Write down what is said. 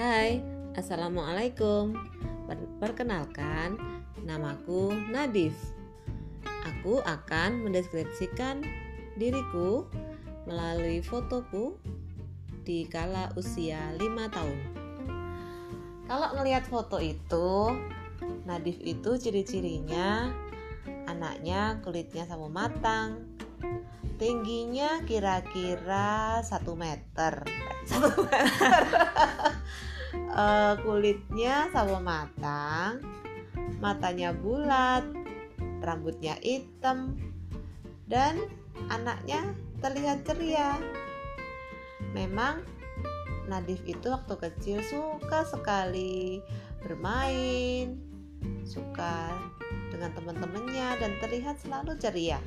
Hai, Assalamualaikum. Perkenalkan, namaku Nadif. Aku akan mendeskripsikan diriku melalui fotoku di kala usia 5 tahun. Kalau ngelihat foto itu, Nadif itu ciri-cirinya anaknya kulitnya sama matang tingginya kira-kira satu meter. Satu meter uh, kulitnya sama matang matanya bulat rambutnya hitam dan anaknya terlihat ceria. Memang Nadif itu waktu kecil suka sekali bermain suka dengan teman-temannya dan terlihat selalu ceria